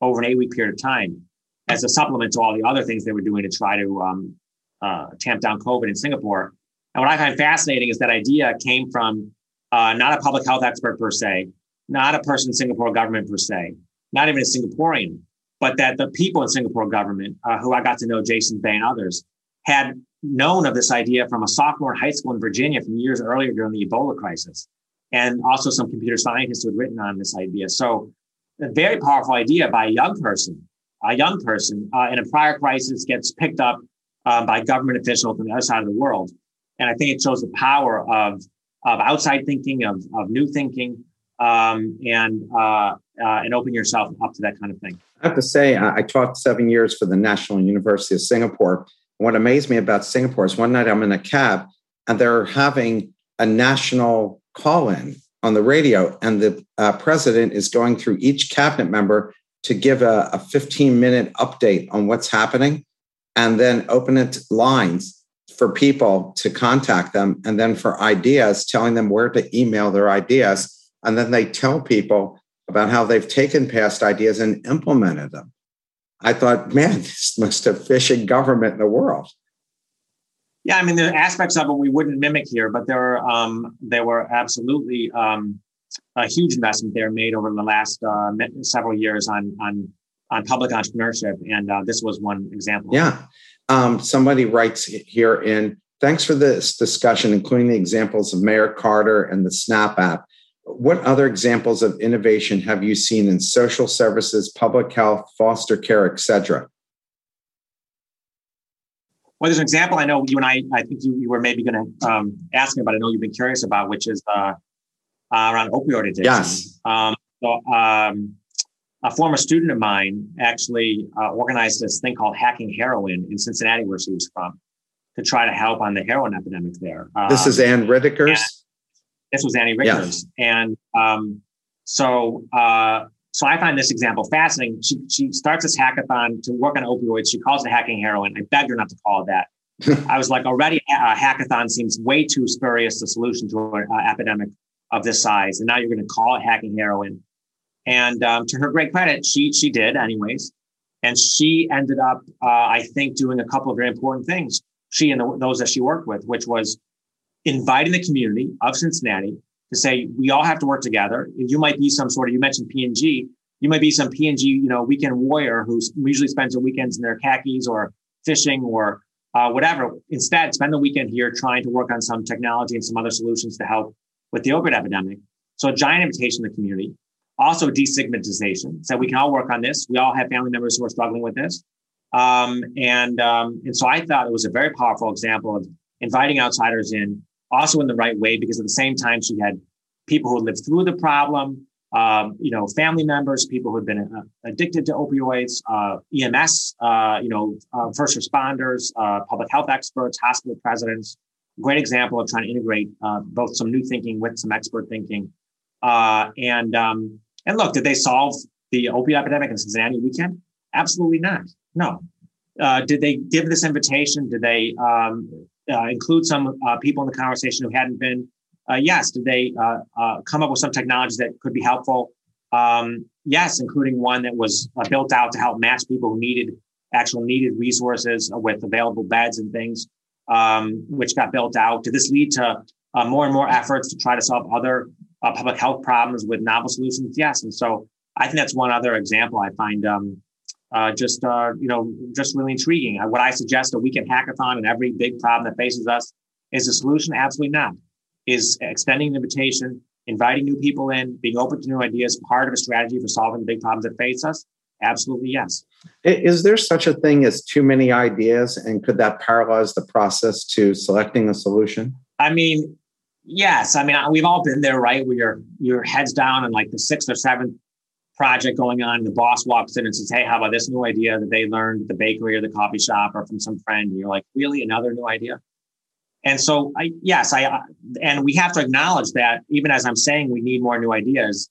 over an eight week period of time as a supplement to all the other things they were doing to try to um, uh, tamp down COVID in Singapore. And what I find fascinating is that idea came from uh, not a public health expert per se, not a person in Singapore government per se, not even a Singaporean, but that the people in Singapore government, uh, who I got to know, Jason Bay and others, had known of this idea from a sophomore in high school in Virginia from years earlier during the Ebola crisis, and also some computer scientists who had written on this idea. So, a very powerful idea by a young person, a young person uh, in a prior crisis gets picked up uh, by government officials on the other side of the world. And I think it shows the power of, of outside thinking, of, of new thinking, um, and, uh, uh, and open yourself up to that kind of thing. I have to say, I taught seven years for the National University of Singapore. What amazed me about Singapore is one night I'm in a cab and they're having a national call in on the radio, and the uh, president is going through each cabinet member to give a, a 15 minute update on what's happening and then open it lines for people to contact them and then for ideas telling them where to email their ideas and then they tell people about how they've taken past ideas and implemented them. I thought man this most efficient government in the world. Yeah i mean there are aspects of it we wouldn't mimic here but there were um, there were absolutely um, a huge investment there made over the last uh, several years on on on public entrepreneurship, and uh, this was one example. Yeah, um, somebody writes here in. Thanks for this discussion, including the examples of Mayor Carter and the Snap app. What other examples of innovation have you seen in social services, public health, foster care, etc.? Well, there's an example I know you and I, I think you, you were maybe going to um, ask me about. I know you've been curious about, which is uh, uh, around opioid addiction. Yes. Um, so, um, a former student of mine actually uh, organized this thing called Hacking Heroin in Cincinnati, where she was from, to try to help on the heroin epidemic there. this is Ann Riddickers. This was Annie Rittgers, and um, so uh, so I find this example fascinating. She she starts this hackathon to work on opioids. She calls it hacking heroin. I begged her not to call it that. I was like, already a hackathon seems way too spurious a solution to an uh, epidemic of this size, and now you're going to call it hacking heroin. And um, to her great credit, she she did anyways, and she ended up, uh, I think, doing a couple of very important things. She and the, those that she worked with, which was inviting the community of Cincinnati to say we all have to work together. You might be some sort of you mentioned P&G. You might be some P&G, you know, weekend warrior who usually spends their weekends in their khakis or fishing or uh, whatever. Instead, spend the weekend here trying to work on some technology and some other solutions to help with the opioid epidemic. So, a giant invitation to the community. Also, destigmatization. So we can all work on this. We all have family members who are struggling with this. Um, and um, and so I thought it was a very powerful example of inviting outsiders in, also in the right way, because at the same time she had people who lived through the problem, um, you know, family members, people who had been uh, addicted to opioids, uh, EMS, uh, you know, uh, first responders, uh, public health experts, hospital presidents. Great example of trying to integrate uh, both some new thinking with some expert thinking. and um, and look, did they solve the opioid epidemic in Cincinnati weekend? Absolutely not. No. Uh, did they give this invitation? Did they um, uh, include some uh, people in the conversation who hadn't been? Uh, yes. Did they uh, uh, come up with some technologies that could be helpful? Um, yes, including one that was built out to help match people who needed actual needed resources with available beds and things, um, which got built out. Did this lead to more and more efforts to try to solve other public health problems with novel solutions? Yes. And so I think that's one other example I find um, uh, just uh, you know just really intriguing. Uh, what I suggest a weekend hackathon and every big problem that faces us is a solution? Absolutely not. Is extending an invitation, inviting new people in, being open to new ideas part of a strategy for solving the big problems that face us? Absolutely yes. Is there such a thing as too many ideas, and could that paralyze the process to selecting a solution? I mean, yes. I mean, we've all been there, right? Where your your heads down and like the sixth or seventh project going on. The boss walks in and says, Hey, how about this new idea that they learned at the bakery or the coffee shop or from some friend? And you're like, Really? Another new idea? And so, I, yes, I, and we have to acknowledge that even as I'm saying we need more new ideas,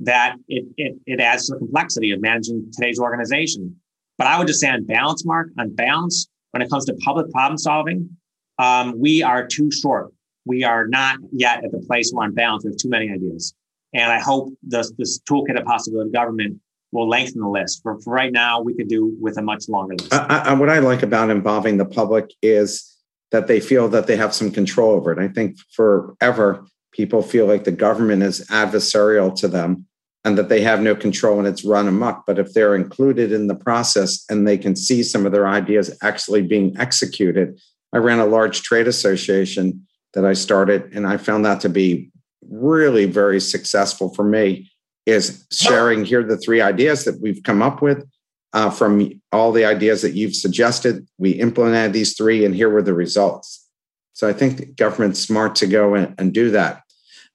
that it, it, it adds to the complexity of managing today's organization. But I would just say on balance, Mark, on balance, when it comes to public problem solving, um, we are too short. We are not yet at the place where on balance we have too many ideas. And I hope this, this toolkit of possibility government will lengthen the list. For, for right now, we could do with a much longer list. I, I, what I like about involving the public is that they feel that they have some control over it. I think forever people feel like the government is adversarial to them and that they have no control and it's run amok. But if they're included in the process and they can see some of their ideas actually being executed, I ran a large trade association that I started, and I found that to be really very successful for me is sharing here the three ideas that we've come up with uh, from all the ideas that you've suggested. We implemented these three, and here were the results. So I think government's smart to go and, and do that.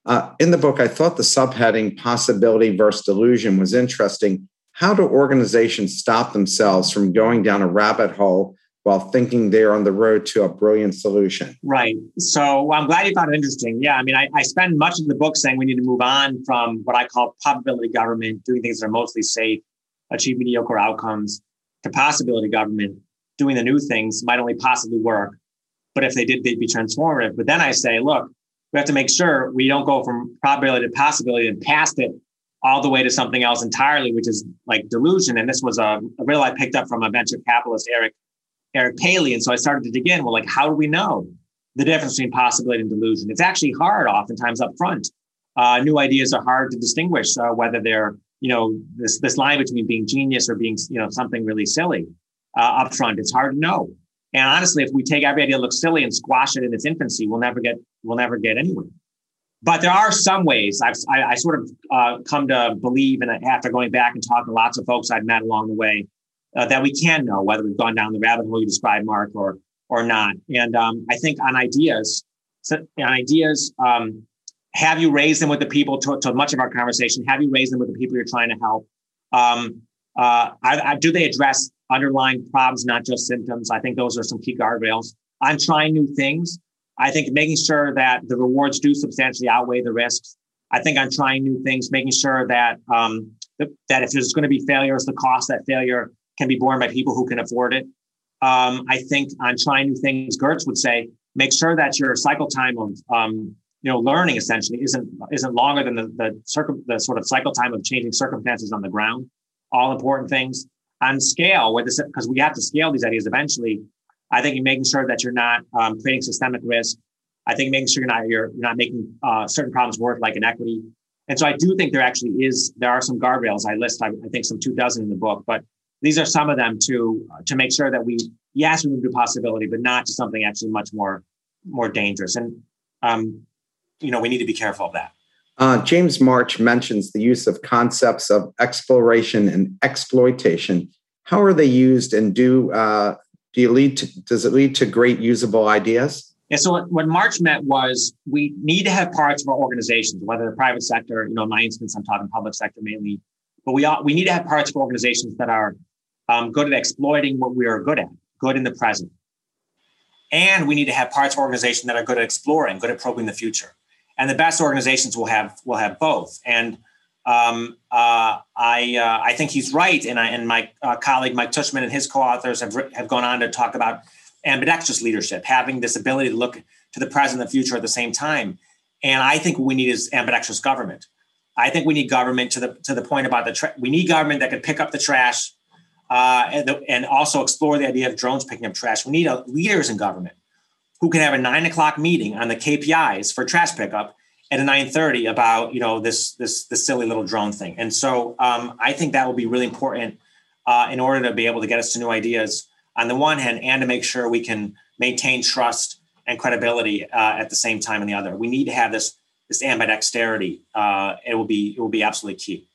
Uh, in the book, I thought the subheading possibility versus delusion was interesting. How do organizations stop themselves from going down a rabbit hole while thinking they're on the road to a brilliant solution. Right. So I'm glad you found it interesting. Yeah. I mean, I, I, spend much of the book saying we need to move on from what I call probability government, doing things that are mostly safe, achieve mediocre outcomes, to possibility government, doing the new things might only possibly work. But if they did, they'd be transformative. But then I say, look, we have to make sure we don't go from probability to possibility and past it all the way to something else entirely, which is like delusion. And this was a, a riddle I picked up from a venture capitalist, Eric Eric Paley. And so I started to dig in. Well, like, how do we know the difference between possibility and delusion? It's actually hard oftentimes up front. Uh, new ideas are hard to distinguish uh, whether they're, you know, this, this line between being genius or being, you know, something really silly uh, up front. It's hard to know. And honestly, if we take every idea that looks silly and squash it in its infancy, we'll never get, we'll never get anywhere. But there are some ways I've, I, I sort of uh, come to believe, and after going back and talking to lots of folks I've met along the way, uh, that we can know whether we've gone down the rabbit hole you described, Mark, or or not. And um, I think on ideas, on ideas, um, have you raised them with the people? To, to, much of our conversation, have you raised them with the people you're trying to help? Um, uh, I, I, do they address underlying problems, not just symptoms? I think those are some key guardrails. I'm trying new things. I think making sure that the rewards do substantially outweigh the risks. I think I'm trying new things, making sure that um, that if there's going to be failures, the cost that failure can be borne by people who can afford it. Um, I think on trying new things, Geurts would say, make sure that your cycle time of um, you know learning essentially isn't isn't longer than the the, circum, the sort of cycle time of changing circumstances on the ground. All important things on scale, with this because we have to scale these ideas eventually. I think in making sure that you're not um, creating systemic risk, I think making sure you're not you're, you're not making uh, certain problems work like inequity. And so I do think there actually is there are some guardrails. I list I, I think some two dozen in the book, but these are some of them to to make sure that we yes we move to possibility, but not to something actually much more more dangerous. And um, you know we need to be careful of that. Uh, James March mentions the use of concepts of exploration and exploitation. How are they used, and do uh, do you lead to, does it lead to great usable ideas? Yeah. So what, what March meant was we need to have parts of our organizations, whether the private sector, you know, in my instance, I'm talking public sector mainly, but we all, we need to have parts of organizations that are um, good at exploiting what we are good at, good in the present. And we need to have parts of organization that are good at exploring, good at probing the future. And the best organizations will have will have both. And um, uh, I uh, I think he's right. And I, and my uh, colleague Mike Tushman and his co-authors have have gone on to talk about ambidextrous leadership, having this ability to look to the present and the future at the same time. And I think what we need is ambidextrous government. I think we need government to the to the point about the tra- we need government that can pick up the trash uh, and, the, and, also explore the idea of drones picking up trash. We need a, leaders in government who can have a nine o'clock meeting on the KPIs for trash pickup at a nine thirty about you know this this this silly little drone thing. And so um, I think that will be really important uh, in order to be able to get us to new ideas on the one hand, and to make sure we can maintain trust and credibility uh, at the same time on the other. We need to have this this ambidexterity. Uh, it will be it will be absolutely key.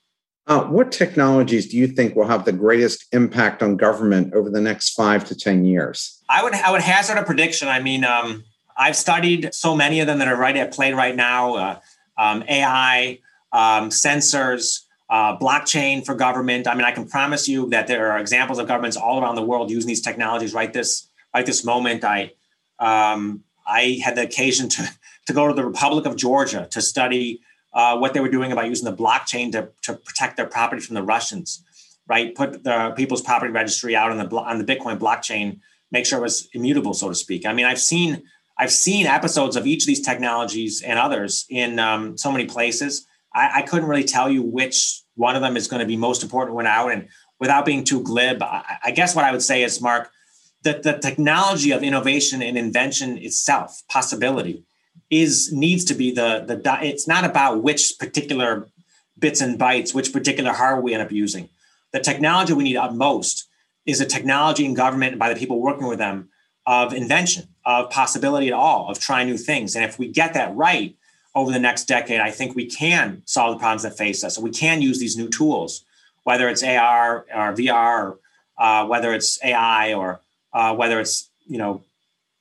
Uh, what technologies do you think will have the greatest impact on government over the next five to ten years? I would I would hazard a prediction. I mean, um, I've studied so many of them that are right at play right now. Uh, um, AI, um, sensors, uh, blockchain for government. I mean, I can promise you that there are examples of governments all around the world using these technologies right this right this moment. I um, I had the occasion to to go to the Republic of Georgia to study uh, what they were doing about using the blockchain to, to protect their property from the Russians, right? Put the people's property registry out on the on the Bitcoin blockchain, make sure it was immutable, so to speak. I mean, I've seen I've seen episodes of each of these technologies and others in um, so many places. I, I, couldn't really tell you which one of them is going to be most important when out. And without being too glib, I, I guess what I would say is, Mark, that the technology of innovation and invention itself, possibility, is needs to be the the it's not about which particular bits and bytes which particular hardware we end up using. The technology we need most is a technology in government and by the people working with them of invention of possibility at all of trying new things. And if we get that right over the next decade i think we can solve the problems that face us. And we can use these new tools whether it's ar or vr or uh, whether it's ai or uh, whether it's you know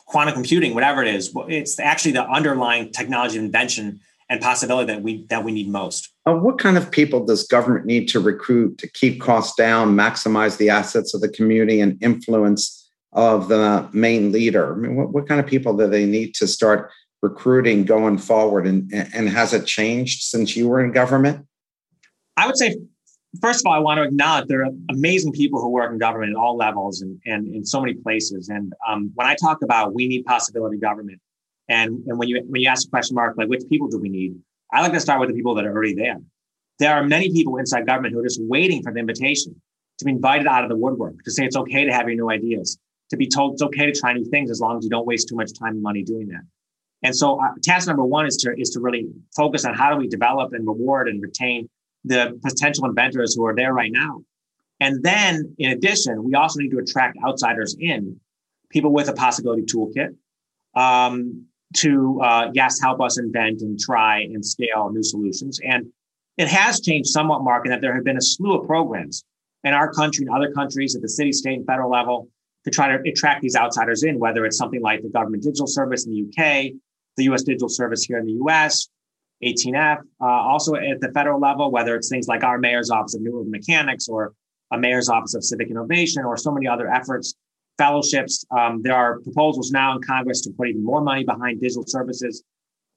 quantum computing, whatever it is, it's actually the underlying technology invention and possibility that we that we need most. Uh, what kind of people does government need to recruit to keep costs down, maximize the assets of the community, and influence of the main leader? I mean, what, what kind of people do they need to start recruiting going forward? And, and has it changed since you were in government? I would say first of all, I want to acknowledge there are amazing people who work in government at all levels and, and in so many places. And um, when I talk about we need possibility government, and, and when you when you ask a question mark like which people do we need, I like to start with the people that are already there. There are many people inside government who are just waiting for the invitation to be invited out of the woodwork to say it's okay to have your new ideas, to be told it's okay to try new things as long as you don't waste too much time and money doing that. And so, uh, task number one is to is to really focus on how do we develop and reward and retain the potential inventors who are there right now. And then, in addition, we also need to attract outsiders in, people with a possibility toolkit, um, to uh, yes, help us invent and try and scale new solutions. And it has changed somewhat, Mark, in that there have been a slew of programs in our country and other countries at the city, state, and federal level to try to attract these outsiders in, whether it's something like the Government Digital Service in the UK, the US Digital Service here in the US, 18F. Uh, also at the federal level, whether it's things like our Mayor's Office of New Urban Mechanics or a Mayor's Office of Civic Innovation or so many other efforts, fellowships. Um, there are proposals now in Congress to put even more money behind digital services.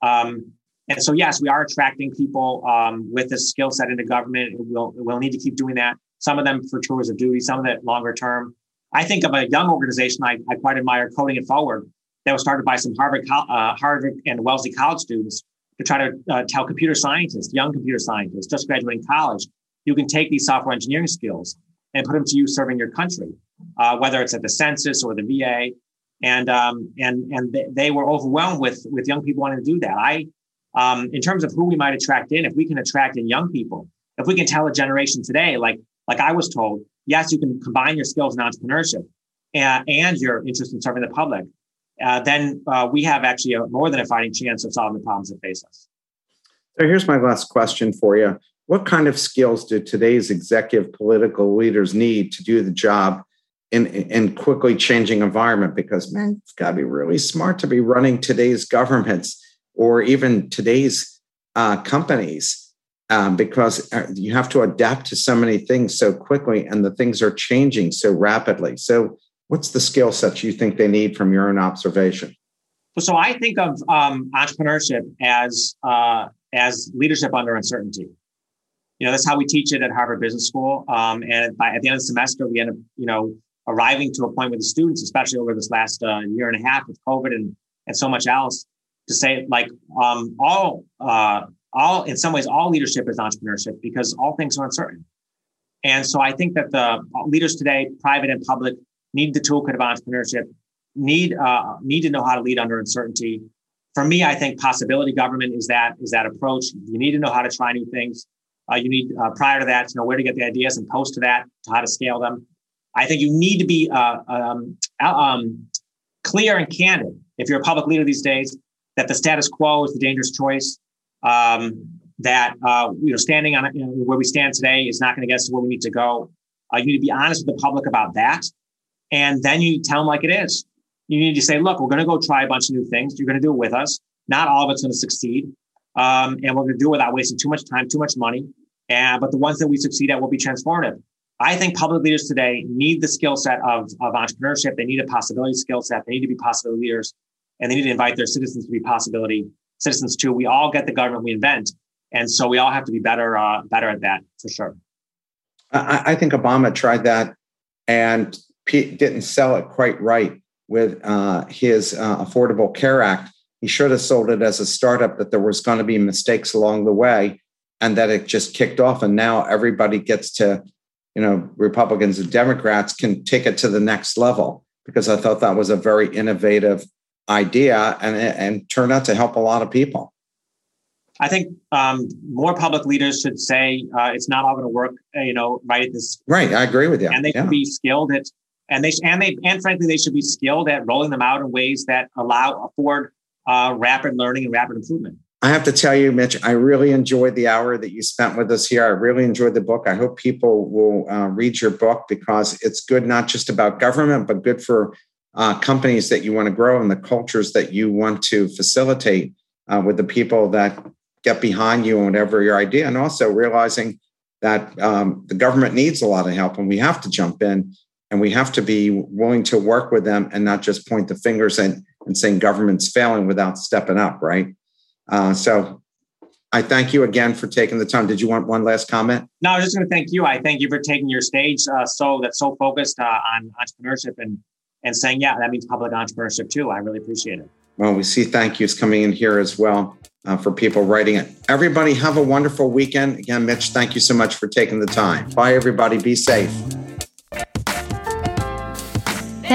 Um, and so, yes, we are attracting people um, with this skill set into government. We'll, we'll need to keep doing that. Some of them for tours of duty, some of it longer term. I think of a young organization I, I quite admire, Coding It Forward, that was started by some Harvard, uh, Harvard and Wellesley College students to try to uh, tell computer scientists, young computer scientists just graduating college, you can take these software engineering skills and put them to use serving your country, uh, whether it's at the census or the VA. and um, and and they were overwhelmed with with young people wanting to do that. I, um, in terms of who we might attract in, if we can attract in young people, if we can tell a generation today, like like I was told, yes, you can combine your skills in entrepreneurship and, and your interest in serving the public, uh, then uh, we have actually a, more than a fighting chance of solving the problems that face us. So here's my last question for you. What kind of skills do today's executive political leaders need to do the job in, in quickly changing environment? Because man, it's got to be really smart to be running today's governments or even today's uh, companies um, because uh, you have to adapt to so many things so quickly and the things are changing so rapidly. So, what's the skill sets you think they need from your own observation? So, I think of um, entrepreneurship as uh, as leadership under uncertainty. You know, that's how we teach it at Harvard Business School. Um, and by, at the end of the semester, we end up, you know, arriving to a point with the students, especially over this last uh, year and a half with COVID and and so much else, to say like um, all uh, all in some ways all leadership is entrepreneurship because all things are uncertain and so i think that the leaders today private and public need the toolkit of entrepreneurship. Need uh, need to know how to lead under uncertainty. For me i think possibility government is that is that approach. You need to know how to try new things. Uh, you need uh, prior to that to know where to get the ideas and post to that to how to scale them. I think you need to be uh, um, um, clear and candid. If you're a public leader these days that the status quo is the dangerous choice um, that uh, you know standing on you know, where we stand today is not going to get us to where we need to go. Uh, you need to be honest with the public about that, and then you tell them like it is. You need to say, look, we're going to go try a bunch of new things. You're going to do it with us. Not all of it's going to succeed, um, and we're going to do it without wasting too much time, too much money. And but the ones that we succeed at will be transformative. I think public leaders today need the skill set of, of entrepreneurship. They need a possibility skill set. They need to be possibility leaders, and they need to invite their citizens to be possibility citizens too. We all get the government we invent, and so we all have to be better uh, better at that for sure. I, I think Obama tried that and didn't sell it quite right with uh, his uh, Affordable Care Act. He should have sold it as a startup that there was going to be mistakes along the way, and that it just kicked off. And now everybody gets to, you know, Republicans and Democrats can take it to the next level because I thought that was a very innovative idea and, and turned out to help a lot of people. I think um, more public leaders should say uh, it's not all going to work. Uh, you know, right at this. Right, I agree with you. And they yeah. should be skilled at, and they and they and frankly they should be skilled at rolling them out in ways that allow afford uh, rapid learning and rapid improvement. I have to tell you, Mitch, I really enjoyed the hour that you spent with us here. I really enjoyed the book. I hope people will uh, read your book because it's good not just about government, but good for uh, companies that you want to grow and the cultures that you want to facilitate uh, with the people that get behind you and whatever your idea. And also realizing that um, the government needs a lot of help and we have to jump in and we have to be willing to work with them and not just point the fingers and, and saying government's failing without stepping up, right? Uh, so I thank you again for taking the time. Did you want one last comment? No, I was just going to thank you. I thank you for taking your stage uh, so that's so focused uh, on entrepreneurship and and saying, yeah, that means public entrepreneurship too. I really appreciate it. Well, we see thank yous coming in here as well uh, for people writing it. Everybody, have a wonderful weekend. Again, Mitch, thank you so much for taking the time. Bye, everybody. Be safe.